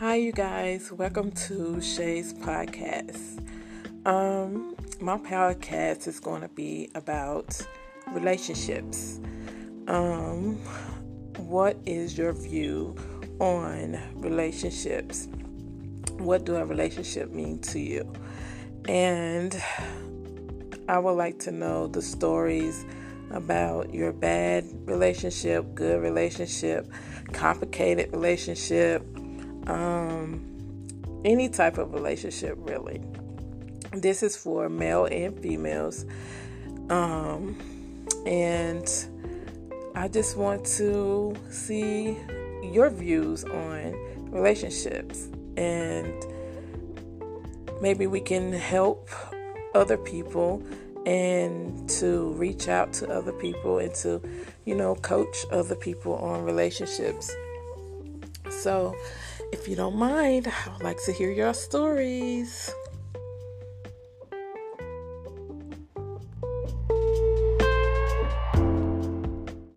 Hi, you guys. Welcome to Shay's podcast. Um, my podcast is going to be about relationships. Um, what is your view on relationships? What do a relationship mean to you? And I would like to know the stories about your bad relationship, good relationship, complicated relationship, um, any type of relationship, really. This is for male and females. Um, and I just want to see your views on relationships and maybe we can help other people and to reach out to other people and to, you know, coach other people on relationships. So, if you don't mind, I would like to hear your stories.